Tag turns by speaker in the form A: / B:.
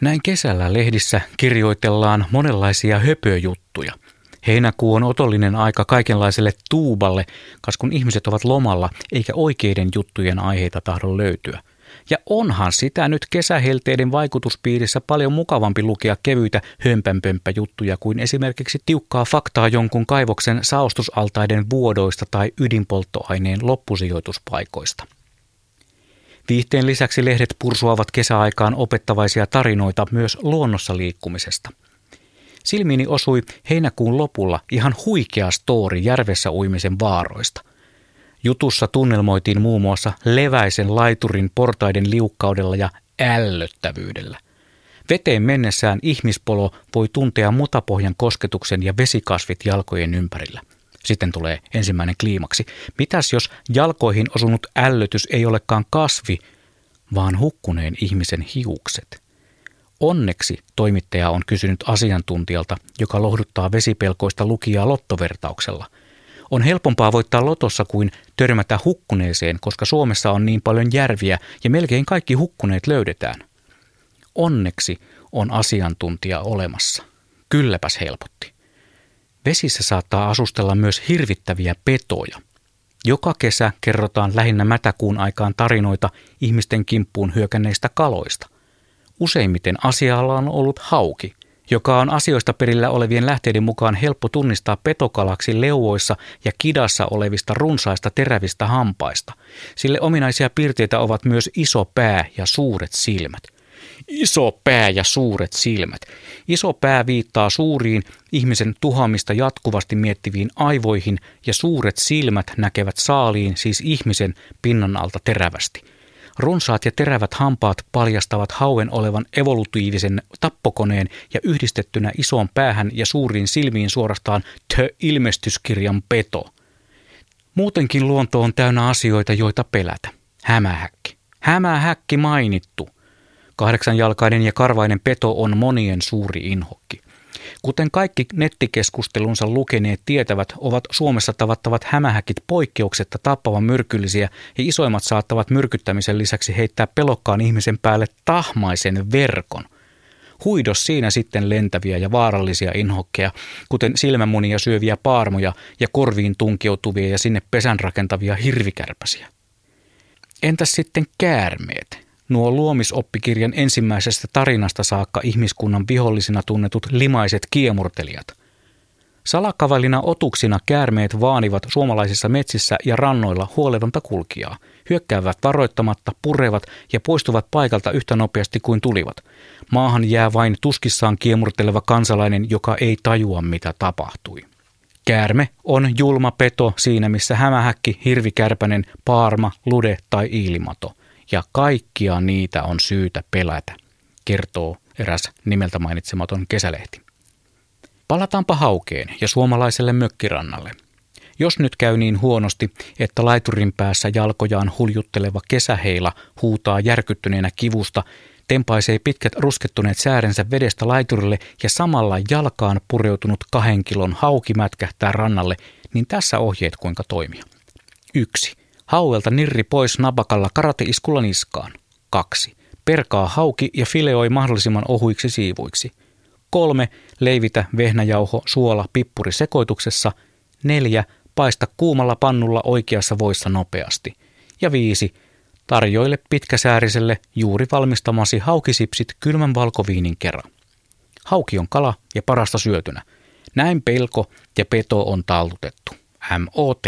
A: Näin kesällä lehdissä kirjoitellaan monenlaisia höpöjuttuja. Heinäkuu on otollinen aika kaikenlaiselle tuuballe, kas kun ihmiset ovat lomalla eikä oikeiden juttujen aiheita tahdo löytyä. Ja onhan sitä nyt kesähelteiden vaikutuspiirissä paljon mukavampi lukea kevyitä hömpänpömppäjuttuja kuin esimerkiksi tiukkaa faktaa jonkun kaivoksen saostusaltaiden vuodoista tai ydinpolttoaineen loppusijoituspaikoista. Viihteen lisäksi lehdet pursuavat kesäaikaan opettavaisia tarinoita myös luonnossa liikkumisesta. Silmiini osui heinäkuun lopulla ihan huikea story järvessä uimisen vaaroista. Jutussa tunnelmoitiin muun muassa leväisen laiturin portaiden liukkaudella ja ällöttävyydellä. Veteen mennessään ihmispolo voi tuntea mutapohjan kosketuksen ja vesikasvit jalkojen ympärillä. Sitten tulee ensimmäinen kliimaksi. Mitäs jos jalkoihin osunut ällötys ei olekaan kasvi, vaan hukkuneen ihmisen hiukset? Onneksi toimittaja on kysynyt asiantuntijalta, joka lohduttaa vesipelkoista lukijaa lottovertauksella. On helpompaa voittaa lotossa kuin törmätä hukkuneeseen, koska Suomessa on niin paljon järviä ja melkein kaikki hukkuneet löydetään. Onneksi on asiantuntija olemassa. Kylläpäs helpotti. Vesissä saattaa asustella myös hirvittäviä petoja. Joka kesä kerrotaan lähinnä mätäkuun aikaan tarinoita ihmisten kimppuun hyökänneistä kaloista. Useimmiten asialla on ollut hauki, joka on asioista perillä olevien lähteiden mukaan helppo tunnistaa petokalaksi leuvoissa ja kidassa olevista runsaista terävistä hampaista. Sille ominaisia piirteitä ovat myös iso pää ja suuret silmät – Iso pää ja suuret silmät. Iso pää viittaa suuriin ihmisen tuhamista jatkuvasti miettiviin aivoihin ja suuret silmät näkevät saaliin, siis ihmisen pinnan alta terävästi. Runsaat ja terävät hampaat paljastavat hauen olevan evolutiivisen tappokoneen ja yhdistettynä isoon päähän ja suuriin silmiin suorastaan tö-ilmestyskirjan peto. Muutenkin luonto on täynnä asioita, joita pelätä. Hämähäkki. Hämähäkki mainittu – Kahdeksanjalkainen ja karvainen peto on monien suuri inhokki. Kuten kaikki nettikeskustelunsa lukeneet tietävät, ovat Suomessa tavattavat hämähäkit poikkeuksetta tappavan myrkyllisiä ja isoimmat saattavat myrkyttämisen lisäksi heittää pelokkaan ihmisen päälle tahmaisen verkon. Huidos siinä sitten lentäviä ja vaarallisia inhokkeja, kuten silmämunia syöviä paarmoja ja korviin tunkeutuvia ja sinne pesän rakentavia hirvikärpäsiä. Entäs sitten käärmeet? Nuo luomisoppikirjan ensimmäisestä tarinasta saakka ihmiskunnan vihollisina tunnetut limaiset kiemurtelijat. Salakavallina otuksina käärmeet vaanivat suomalaisissa metsissä ja rannoilla huoletonta kulkijaa, hyökkäävät varoittamatta, purevat ja poistuvat paikalta yhtä nopeasti kuin tulivat. Maahan jää vain tuskissaan kiemurteleva kansalainen, joka ei tajua mitä tapahtui. Käärme on julma peto siinä, missä hämähäkki, hirvikärpänen, paarma, lude tai iilimato ja kaikkia niitä on syytä pelätä, kertoo eräs nimeltä mainitsematon kesälehti. Palataanpa haukeen ja suomalaiselle mökkirannalle. Jos nyt käy niin huonosti, että laiturin päässä jalkojaan huljutteleva kesäheila huutaa järkyttyneenä kivusta, tempaisee pitkät ruskettuneet säärensä vedestä laiturille ja samalla jalkaan pureutunut kahden kilon hauki mätkähtää rannalle, niin tässä ohjeet kuinka toimia. 1. Hauelta nirri pois napakalla karateiskulla niskaan. 2. Perkaa hauki ja fileoi mahdollisimman ohuiksi siivuiksi. 3. Leivitä vehnäjauho, suola, pippuri sekoituksessa. 4. Paista kuumalla pannulla oikeassa voissa nopeasti. Ja 5. Tarjoile pitkäsääriselle juuri valmistamasi haukisipsit kylmän valkoviinin kerran. Hauki on kala ja parasta syötynä. Näin pelko ja peto on tallutettu. MOT.